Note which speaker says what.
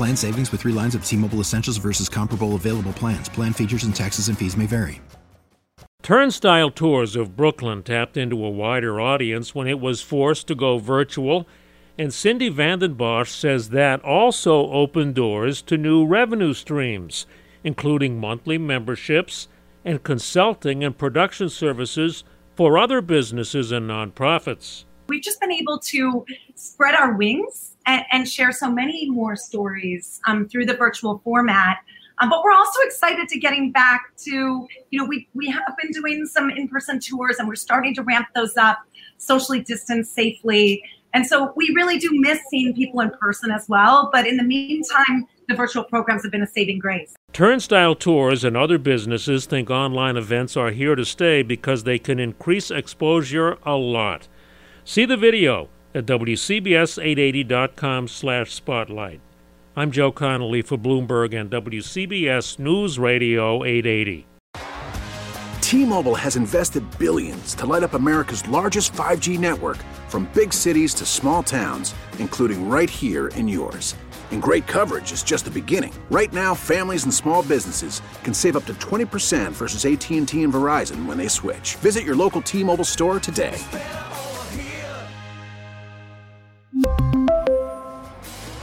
Speaker 1: Plan savings with three lines of T Mobile Essentials versus comparable available plans. Plan features and taxes and fees may vary.
Speaker 2: Turnstile Tours of Brooklyn tapped into a wider audience when it was forced to go virtual, and Cindy Vanden Bosch says that also opened doors to new revenue streams, including monthly memberships and consulting and production services for other businesses and nonprofits.
Speaker 3: We've just been able to spread our wings and, and share so many more stories um, through the virtual format. Um, but we're also excited to getting back to, you know, we, we have been doing some in-person tours and we're starting to ramp those up socially distanced safely. And so we really do miss seeing people in person as well. But in the meantime, the virtual programs have been a saving grace.
Speaker 2: Turnstile Tours and other businesses think online events are here to stay because they can increase exposure a lot. See the video at WCBS880.com slash spotlight. I'm Joe Connolly for Bloomberg and WCBS News Radio 880.
Speaker 4: T-Mobile has invested billions to light up America's largest 5G network from big cities to small towns, including right here in yours. And great coverage is just the beginning. Right now, families and small businesses can save up to 20% versus AT&T and Verizon when they switch. Visit your local T-Mobile store today.